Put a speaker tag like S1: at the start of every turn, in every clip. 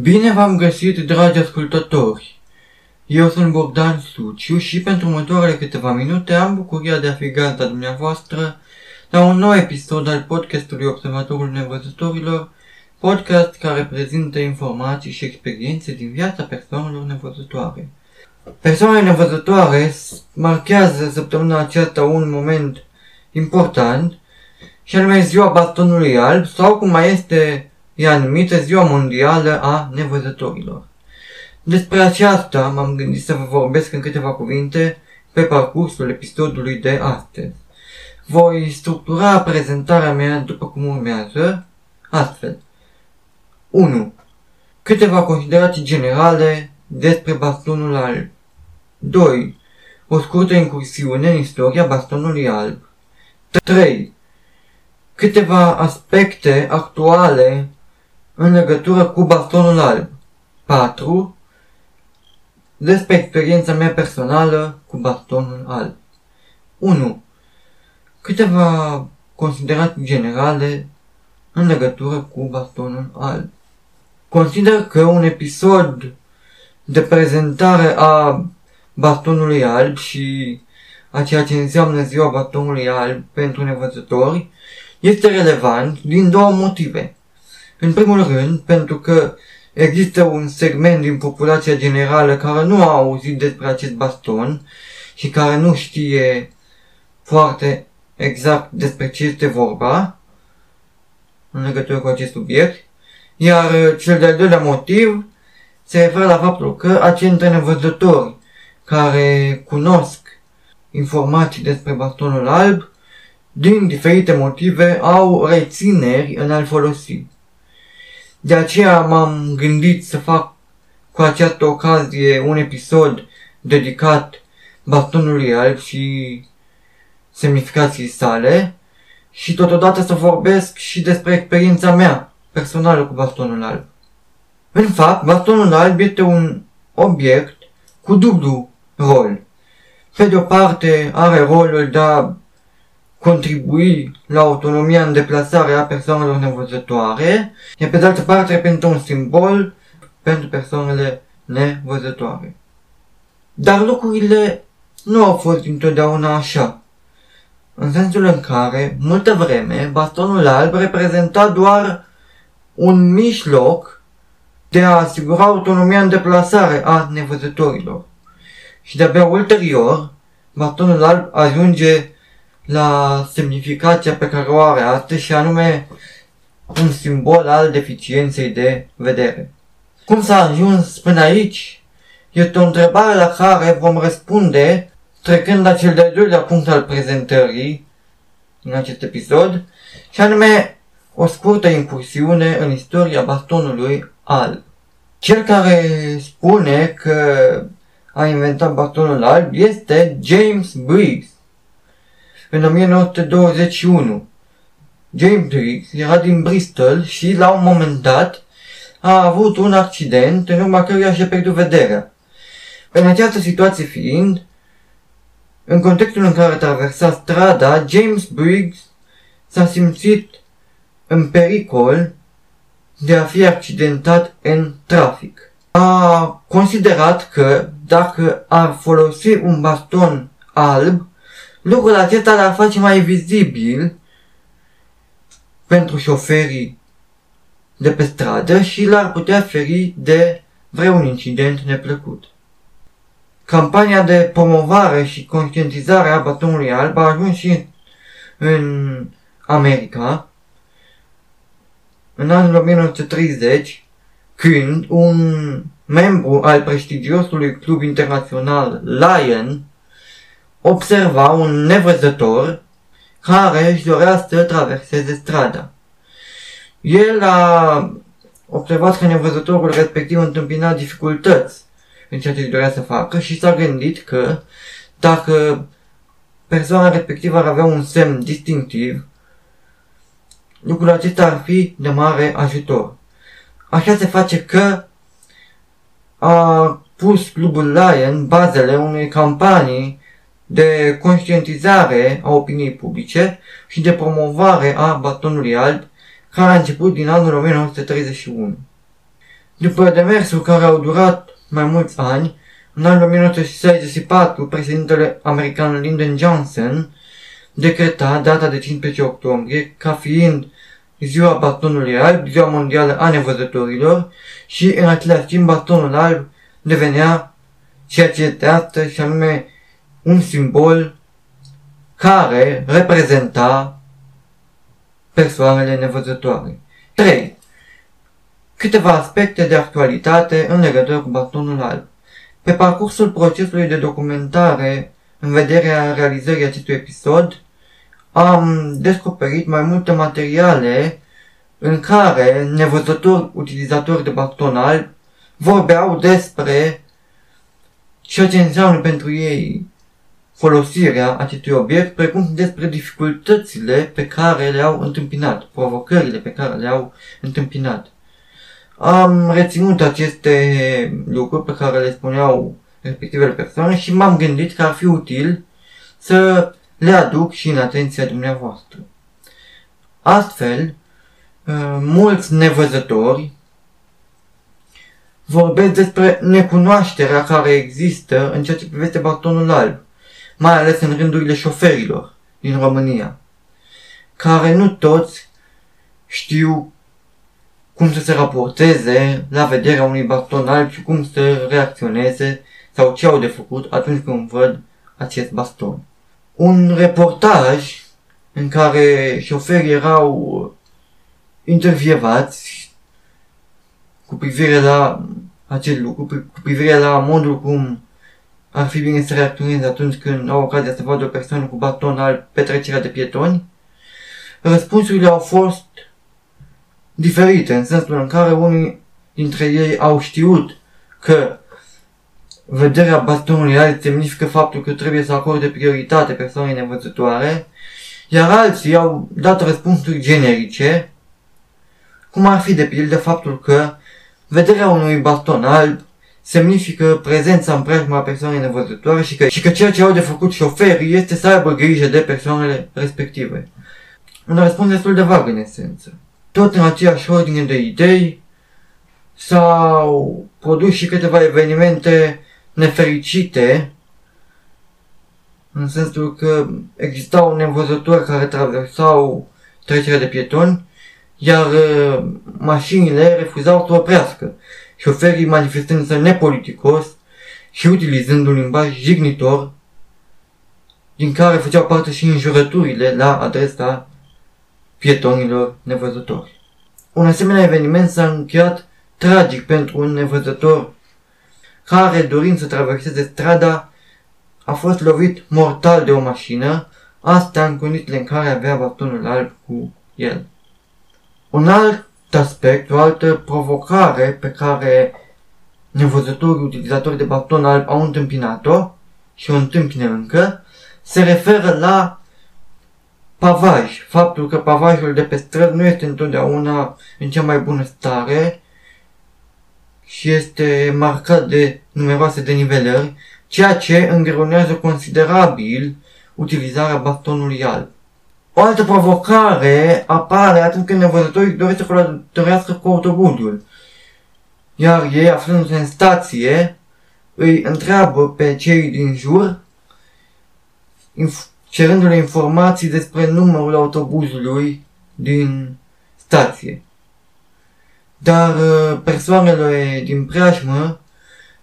S1: Bine v-am găsit, dragi ascultători! Eu sunt Bogdan Suciu și pentru următoarele câteva minute am bucuria de a fi gazda dumneavoastră la un nou episod al podcastului Observatorul Nevăzătorilor, podcast care prezintă informații și experiențe din viața persoanelor nevăzătoare. Persoanele nevăzătoare marchează săptămâna aceasta un moment important și anume ziua bastonului alb sau cum mai este ea numită Ziua Mondială a Nevăzătorilor. Despre aceasta m-am gândit să vă vorbesc în câteva cuvinte pe parcursul episodului de astăzi. Voi structura prezentarea mea după cum urmează, astfel. 1. Câteva considerații generale despre bastonul alb. 2. O scurtă incursiune în istoria bastonului alb. 3. Câteva aspecte actuale în legătură cu bastonul alb. 4. Despre experiența mea personală cu bastonul alb. 1. Câteva considerații generale în legătură cu bastonul alb. Consider că un episod de prezentare a bastonului alb și a ceea ce înseamnă ziua bastonului alb pentru nevăzători este relevant din două motive. În primul rând, pentru că există un segment din populația generală care nu a auzit despre acest baston și care nu știe foarte exact despre ce este vorba în legătură cu acest subiect. Iar cel de-al doilea motiv se referă la faptul că acei nevăzători care cunosc informații despre bastonul alb, din diferite motive, au rețineri în a-l folosi. De aceea m-am gândit să fac cu această ocazie un episod dedicat bastonului alb și semnificației sale și totodată să vorbesc și despre experiența mea personală cu bastonul alb. În fapt, bastonul alb este un obiect cu dublu rol. Pe de o parte are rolul de a contribui la autonomia în deplasare a persoanelor nevăzătoare, iar pe de altă parte reprezintă un simbol pentru persoanele nevăzătoare. Dar lucrurile nu au fost întotdeauna așa, în sensul în care, multă vreme, bastonul alb reprezenta doar un mijloc de a asigura autonomia în deplasare a nevăzătorilor. Și de-abia ulterior, bastonul alb ajunge la semnificația pe care o are astăzi și anume un simbol al deficienței de vedere. Cum s-a ajuns până aici? Este o întrebare la care vom răspunde trecând la cel de-al doilea punct al prezentării în acest episod, și anume o scurtă incursiune în istoria bastonului alb. Cel care spune că a inventat bastonul alb este James Briggs, în 1921. James Briggs era din Bristol și la un moment dat a avut un accident în urma căruia și-a pierdut vederea. În această situație fiind, în contextul în care traversa strada, James Briggs s-a simțit în pericol de a fi accidentat în trafic. A considerat că dacă ar folosi un baston alb, Lucrul acesta l-ar face mai vizibil pentru șoferii de pe stradă și l-ar putea feri de vreun incident neplăcut. Campania de promovare și conștientizare a batonului alb a ajuns și în America în anul 1930 când un membru al prestigiosului club internațional Lion observa un nevăzător care își dorea să traverseze strada. El a observat că nevăzătorul respectiv întâmpina dificultăți în ceea ce își dorea să facă și s-a gândit că dacă persoana respectivă ar avea un semn distinctiv, lucrul acesta ar fi de mare ajutor. Așa se face că a pus clubul Lion bazele unei campanii de conștientizare a opiniei publice și de promovare a batonului alb, care a început din anul 1931. După demersuri care au durat mai mulți ani, în anul 1964, președintele american Lyndon Johnson decreta data de 15 octombrie ca fiind ziua bastonului alb, ziua mondială a nevăzătorilor și în același timp bastonul alb devenea ceea ce este astăzi și anume un simbol care reprezenta persoanele nevăzătoare. 3. Câteva aspecte de actualitate în legătură cu bastonul alb. Pe parcursul procesului de documentare în vederea realizării acestui episod, am descoperit mai multe materiale în care nevăzători utilizatori de baston alb vorbeau despre ceea ce înseamnă pentru ei folosirea acestui obiect, precum despre dificultățile pe care le-au întâmpinat, provocările pe care le-au întâmpinat. Am reținut aceste lucruri pe care le spuneau respectivele persoane și m-am gândit că ar fi util să le aduc și în atenția dumneavoastră. Astfel, mulți nevăzători vorbesc despre necunoașterea care există în ceea ce privește bastonul alb, mai ales în rândurile șoferilor din România, care nu toți știu cum să se raporteze la vederea unui baston alb și cum să reacționeze sau ce au de făcut atunci când văd acest baston. Un reportaj în care șoferii erau intervievați cu privire la acel lucru, cu privire la modul cum ar fi bine să reacționeze atunci când au ocazia să vadă o persoană cu baton al petrecerea de pietoni, răspunsurile au fost diferite, în sensul în care unii dintre ei au știut că vederea bastonului alb semnifică faptul că trebuie să acorde prioritate persoanei nevăzătoare, iar alții au dat răspunsuri generice, cum ar fi de pildă faptul că vederea unui baston alb semnifică prezența în preajma a persoanei nevăzătoare și că, și că ceea ce au de făcut șoferii este să aibă grijă de persoanele respective. Un răspuns destul de vag în esență. Tot în aceeași ordine de idei s-au produs și câteva evenimente nefericite în sensul că existau nevăzători care traversau trecerea de pietoni, iar uh, mașinile refuzau să oprească șoferii manifestându-se nepoliticos și utilizând un limbaj jignitor, din care făceau parte și înjurăturile la adresa pietonilor nevăzători. Un asemenea eveniment s-a încheiat tragic pentru un nevăzător care, dorind să traverseze strada, a fost lovit mortal de o mașină, asta în condițiile în care avea bastonul alb cu el. Un alt aspect, o altă provocare pe care nevăzătorii utilizatori de baston alb au întâmpinat-o și o întâmpină încă, se referă la pavaj. Faptul că pavajul de pe străzi nu este întotdeauna în cea mai bună stare și este marcat de numeroase denivelări, ceea ce îngreunează considerabil utilizarea bastonului alb. O altă provocare apare atunci când nevăzătorii doresc să călătorească cu autobuzul. Iar ei, aflându-se în stație, îi întreabă pe cei din jur, cerându-le informații despre numărul autobuzului din stație. Dar uh, persoanele din preajmă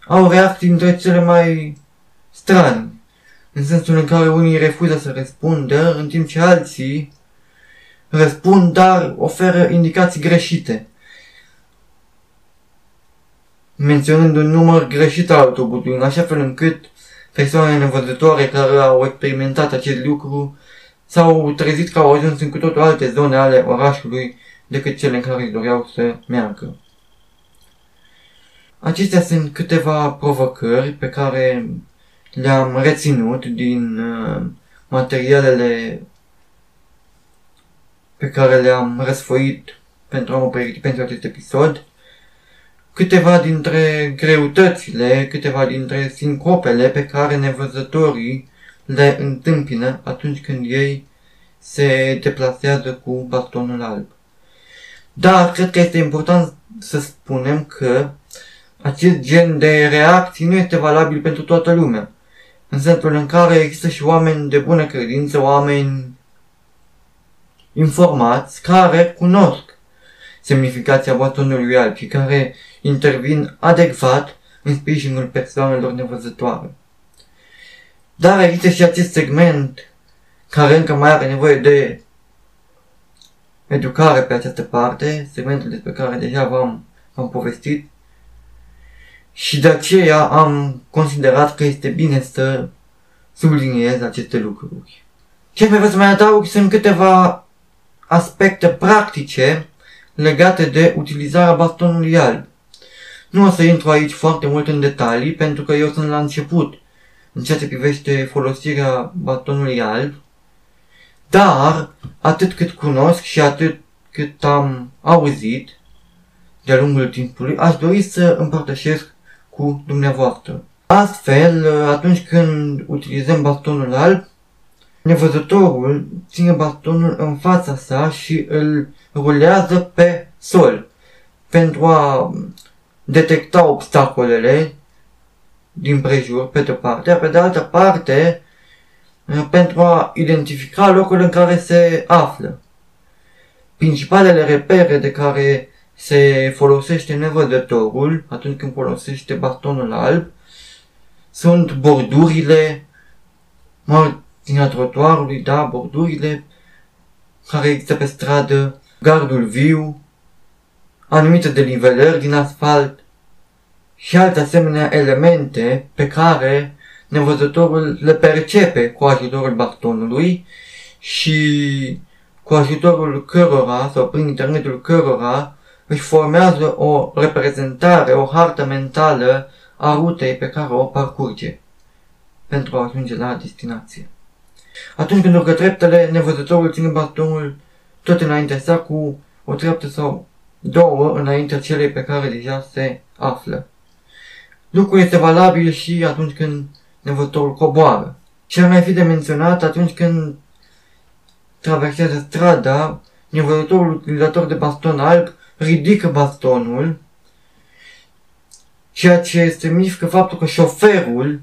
S1: au reacții dintre cele mai strani în sensul în care unii refuză să răspundă, în timp ce alții răspund, dar oferă indicații greșite. Menționând un număr greșit al autobuzului, în așa fel încât persoanele nevăzătoare care au experimentat acest lucru s-au trezit că au ajuns în cu totul alte zone ale orașului decât cele în care își doreau să meargă. Acestea sunt câteva provocări pe care le-am reținut din uh, materialele pe care le-am răsfoit pentru a mă pregăti pentru acest episod, câteva dintre greutățile, câteva dintre sincopele pe care nevăzătorii le întâmpină atunci când ei se deplasează cu bastonul alb. Dar cred că este important să spunem că acest gen de reacții nu este valabil pentru toată lumea. În sensul în care există și oameni de bună credință, oameni informați, care cunosc semnificația batonului alb și care intervin adecvat în sprijinul persoanelor nevăzătoare. Dar există și acest segment care încă mai are nevoie de educare pe această parte, segmentul despre care deja v-am, v-am povestit, și de aceea am considerat că este bine să subliniez aceste lucruri. Ce mai vreau să mai adaug sunt câteva aspecte practice legate de utilizarea bastonului alb. Nu o să intru aici foarte mult în detalii pentru că eu sunt la început în ceea ce privește folosirea bastonului alb, dar atât cât cunosc și atât cât am auzit de-a lungul timpului, aș dori să împărtășesc cu dumneavoastră. Astfel, atunci când utilizăm bastonul alb, nevăzătorul ține bastonul în fața sa și îl rulează pe sol pentru a detecta obstacolele din prejur, pe de-o parte, pe de altă parte, pentru a identifica locul în care se află. Principalele repere de care se folosește nevăzătorul atunci când folosește bastonul alb. Sunt bordurile marginea trotuarului, da, bordurile care există pe stradă, gardul viu, anumite delivelări din asfalt și alte asemenea elemente pe care nevăzătorul le percepe cu ajutorul bastonului și cu ajutorul cărora sau prin internetul cărora își formează o reprezentare, o hartă mentală a rutei pe care o parcurge pentru a ajunge la destinație. Atunci când urcă treptele, nevăzătorul ține bastonul tot înaintea sa cu o treaptă sau două înaintea celei pe care deja se află. Lucrul este valabil și atunci când nevăzătorul coboară. Și ar mai fi de menționat atunci când traversează strada, nevăzătorul utilizator de baston alb ridică bastonul, ceea ce semnifică faptul că șoferul,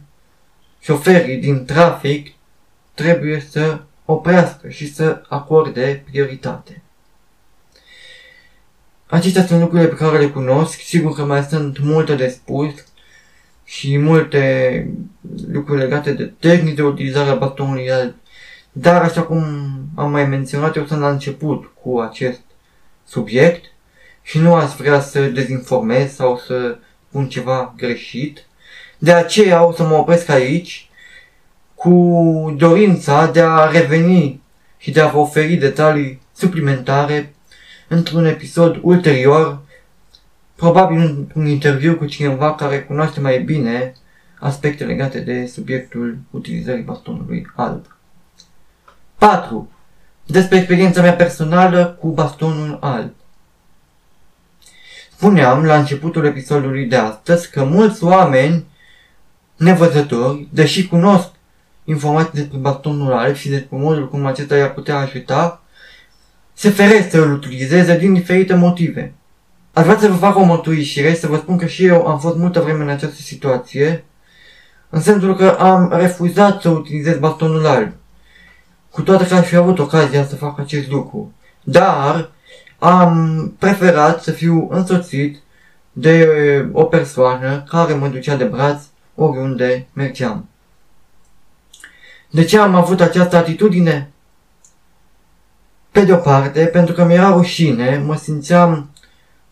S1: șoferii din trafic trebuie să oprească și să acorde prioritate. Acestea sunt lucrurile pe care le cunosc, sigur că mai sunt multe de spus și multe lucruri legate de tehnici de utilizare a bastonului alb, dar așa cum am mai menționat, eu sunt la început cu acest subiect și nu aș vrea să dezinformez sau să spun ceva greșit. De aceea o să mă opresc aici cu dorința de a reveni și de a vă oferi detalii suplimentare într-un episod ulterior, probabil un interviu cu cineva care cunoaște mai bine aspecte legate de subiectul utilizării bastonului alb. 4. Despre experiența mea personală cu bastonul alb. Spuneam la începutul episodului de astăzi că mulți oameni nevăzători, deși cunosc informații despre bastonul alb și despre modul cum acesta i-ar putea ajuta, se feresc să îl utilizeze din diferite motive. Aș vrea să vă fac o mărturisire, să vă spun că și eu am fost multă vreme în această situație, în sensul că am refuzat să utilizez bastonul alb, cu toate că aș fi avut ocazia să fac acest lucru. Dar am preferat să fiu însoțit de o persoană care mă ducea de braț oriunde mergeam. De ce am avut această atitudine? Pe de o parte, pentru că mi-era rușine, mă simțeam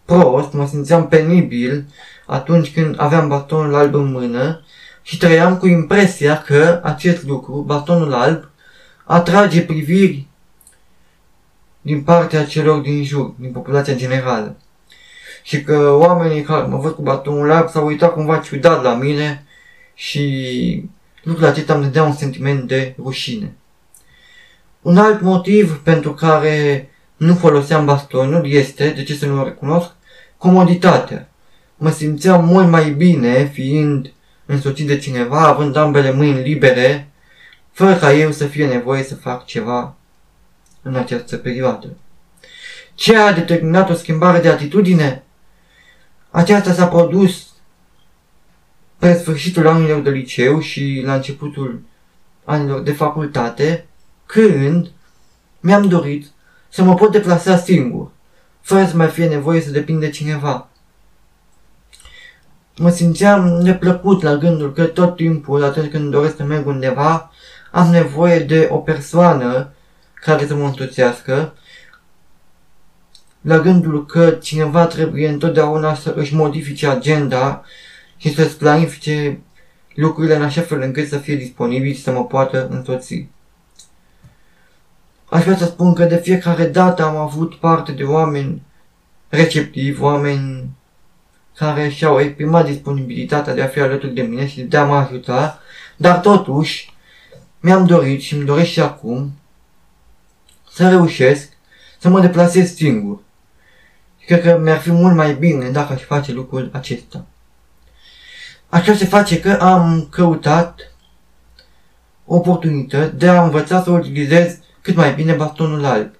S1: prost, mă simțeam penibil atunci când aveam bastonul alb în mână și trăiam cu impresia că acest lucru, bastonul alb, atrage priviri din partea celor din jur, din populația generală. Și că oamenii care mă văd cu bastonul alb s-au uitat cumva ciudat la mine și lucrul acesta îmi dădea un sentiment de rușine. Un alt motiv pentru care nu foloseam bastonul este, de ce să nu o recunosc, comoditatea. Mă simțeam mult mai bine fiind însoțit de cineva, având ambele mâini libere, fără ca eu să fie nevoie să fac ceva în această perioadă. Ce a determinat o schimbare de atitudine? Aceasta s-a produs pe sfârșitul anilor de liceu și la începutul anilor de facultate, când mi-am dorit să mă pot deplasa singur, fără să mai fie nevoie să depind de cineva. Mă simțeam neplăcut la gândul că tot timpul, atunci când doresc să merg undeva, am nevoie de o persoană care să mă întoțească, la gândul că cineva trebuie întotdeauna să își modifice agenda și să-ți planifice lucrurile în așa fel încât să fie disponibil și să mă poată însoți. Aș vrea să spun că de fiecare dată am avut parte de oameni receptivi, oameni care și-au exprimat disponibilitatea de a fi alături de mine și de a mă ajuta, dar totuși mi-am dorit și îmi doresc și acum să reușesc să mă deplasez singur. Și cred că mi-ar fi mult mai bine dacă aș face lucrul acesta. Așa se face că am căutat oportunități de a învăța să utilizez cât mai bine bastonul alb.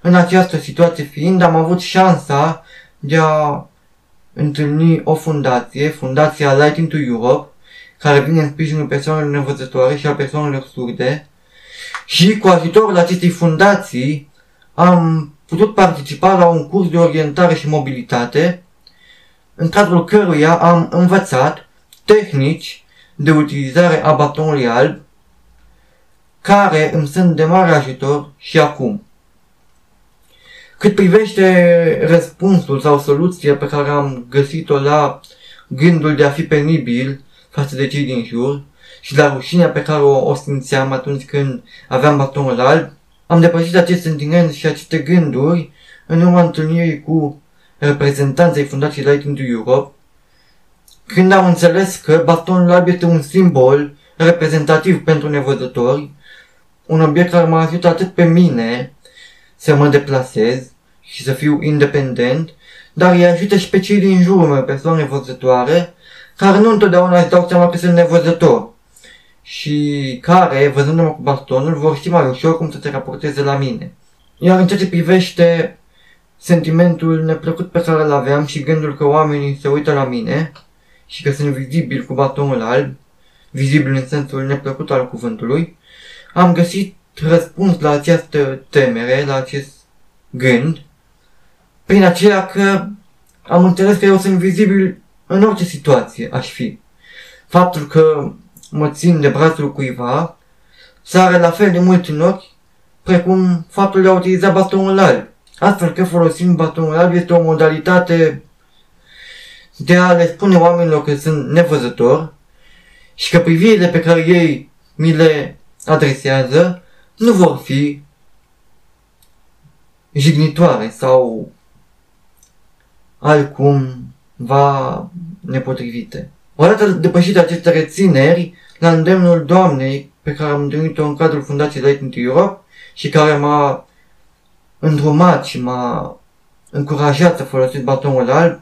S1: În această situație fiind, am avut șansa de a întâlni o fundație, Fundația Lighting to Europe, care vine în sprijinul persoanelor nevăzătoare și a persoanelor surde. Și cu ajutorul acestei fundații am putut participa la un curs de orientare și mobilitate, în cadrul căruia am învățat tehnici de utilizare a batonului alb, care îmi sunt de mare ajutor și acum. Cât privește răspunsul sau soluția pe care am găsit-o la gândul de a fi penibil față de cei din jur și la rușinea pe care o, o simțeam atunci când aveam batonul alb, am depășit acest sentiment și aceste gânduri în urma întâlnirii cu reprezentanții Fundației Lighting to Europe, când am înțeles că batonul alb este un simbol reprezentativ pentru nevăzători, un obiect care m-a ajutat atât pe mine să mă deplasez și să fiu independent, dar îi ajută și pe cei din jurul meu, persoane nevăzătoare, care nu întotdeauna își dau seama că sunt nevăzător și care, văzându-mă cu bastonul, vor ști mai ușor cum să se raporteze la mine. Iar în ceea ce privește sentimentul neplăcut pe care îl aveam și gândul că oamenii se uită la mine și că sunt vizibil cu bastonul alb, vizibil în sensul neplăcut al cuvântului, am găsit răspuns la această temere, la acest gând, prin aceea că am înțeles că eu sunt vizibil în orice situație aș fi. Faptul că mă țin de brațul cuiva sare la fel de mult în ochi precum faptul de a utiliza bastonul alb. Astfel că folosind bastonul alb este o modalitate de a le spune oamenilor că sunt nevăzător și că privirile pe care ei mi le adresează nu vor fi jignitoare sau altcum va nepotrivite. Odată depășite aceste rețineri, la îndemnul Doamnei, pe care am întâlnit-o în cadrul Fundației Light Europe și care m-a îndrumat și m-a încurajat să folosesc batonul alb,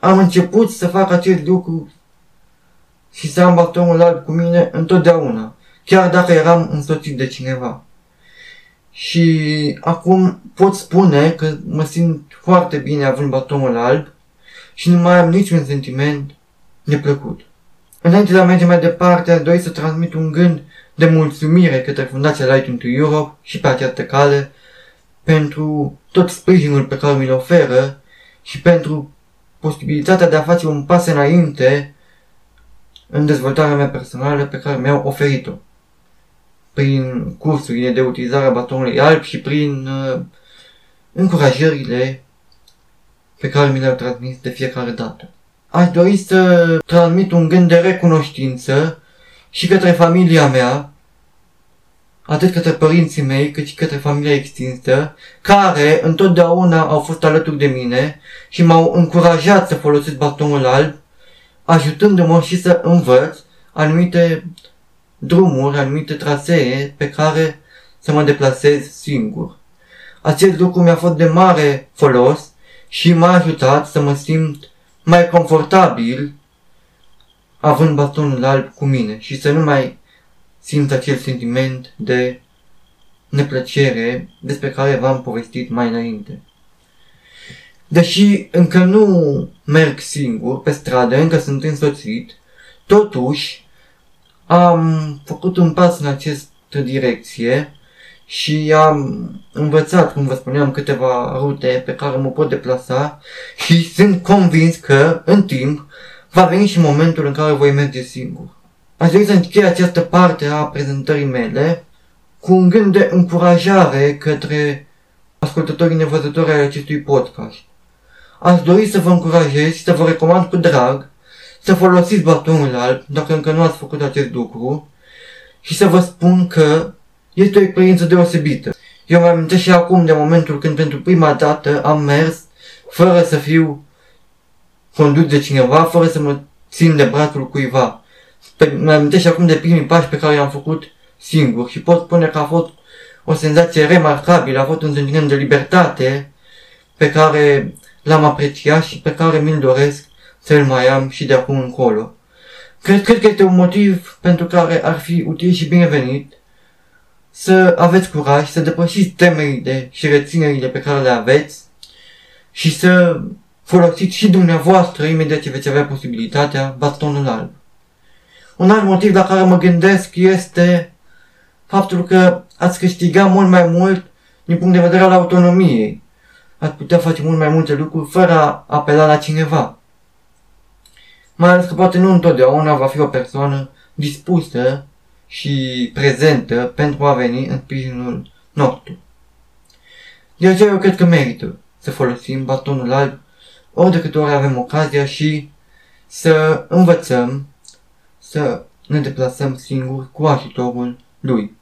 S1: am început să fac acest lucru și să am batonul alb cu mine întotdeauna, chiar dacă eram însoțit de cineva. Și acum pot spune că mă simt foarte bine având batonul alb și nu mai am niciun sentiment neplăcut. Înainte de a merge mai departe, aș dori să transmit un gând de mulțumire către Fundația Light to Europe și pe această cale pentru tot sprijinul pe care mi-l oferă și pentru posibilitatea de a face un pas înainte în dezvoltarea mea personală pe care mi-au oferit-o prin cursurile de utilizare a batonului alb și prin uh, încurajările pe care mi le-au transmis de fiecare dată. Aș dori să transmit un gând de recunoștință și către familia mea, atât către părinții mei, cât și către familia extinsă, care întotdeauna au fost alături de mine și m-au încurajat să folosesc bastonul alb, ajutându-mă și să învăț anumite drumuri, anumite trasee pe care să mă deplasez singur. Acest lucru mi-a fost de mare folos și m-a ajutat să mă simt mai confortabil având bastonul alb cu mine și să nu mai simt acel sentiment de neplăcere despre care v-am povestit mai înainte. Deși încă nu merg singur pe stradă, încă sunt însoțit, totuși am făcut un pas în această direcție și am învățat, cum vă spuneam, câteva rute pe care mă pot deplasa și sunt convins că, în timp, va veni și momentul în care voi merge singur. Aș dori să închei această parte a prezentării mele cu un gând de încurajare către ascultătorii nevăzători ai acestui podcast. Aș dori să vă încurajez și să vă recomand cu drag să folosiți batonul alb, dacă încă nu ați făcut acest lucru, și să vă spun că este o experiență deosebită. Eu mă amintesc și acum de momentul când pentru prima dată am mers fără să fiu condus de cineva, fără să mă țin de brațul cuiva. Mă amintesc și acum de primii pași pe care i-am făcut singur și pot spune că a fost o senzație remarcabilă, a fost un sentiment de libertate pe care l-am apreciat și pe care mi-l doresc să-l mai am și de acum încolo. Cred, cred că este un motiv pentru care ar fi util și binevenit să aveți curaj, să depășiți temerile și reținerile pe care le aveți și să folosiți și dumneavoastră, imediat ce veți avea posibilitatea, bastonul alb. Un alt motiv la care mă gândesc este faptul că ați câștiga mult mai mult din punct de vedere al autonomiei. Ați putea face mult mai multe lucruri fără a apela la cineva. Mai ales că poate nu întotdeauna va fi o persoană dispusă și prezentă pentru a veni în sprijinul nostru. De aceea eu cred că merită să folosim batonul alb ori de câte ori avem ocazia și să învățăm să ne deplasăm singuri cu ajutorul lui.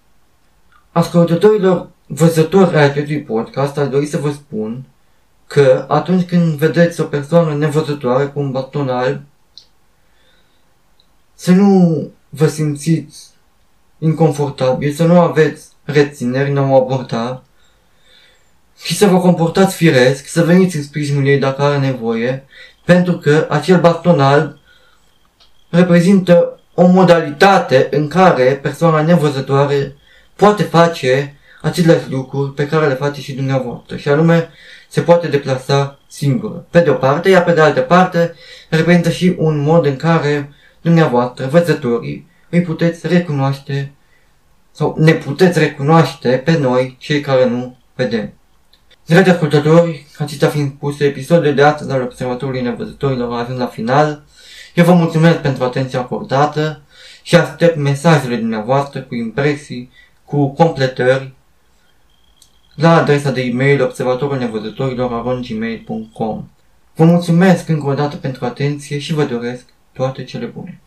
S1: Ascultătorilor văzători ai acestui podcast, aș dori să vă spun că atunci când vedeți o persoană nevăzătoare cu un baston alb, să nu vă simțiți inconfortabil, să nu aveți rețineri, nu o aborda și să vă comportați firesc, să veniți în sprijinul ei dacă are nevoie, pentru că acel baston alb reprezintă o modalitate în care persoana nevăzătoare poate face aceleași lucruri pe care le face și dumneavoastră, și anume se poate deplasa singură. Pe de o parte, iar pe de altă parte, reprezintă și un mod în care dumneavoastră, văzătorii, îi puteți recunoaște sau ne puteți recunoaște pe noi, cei care nu vedem. Dragi ascultători, acestea fiind puse, episodul de astăzi al Observatorului Nevăzătorilor a ajuns la final. Eu vă mulțumesc pentru atenția acordată și aștept mesajele dumneavoastră cu impresii, cu completări la adresa de e-mail observatorulnevăzătorilor.gmail.com Vă mulțumesc încă o dată pentru atenție și vă doresc toate cele bune.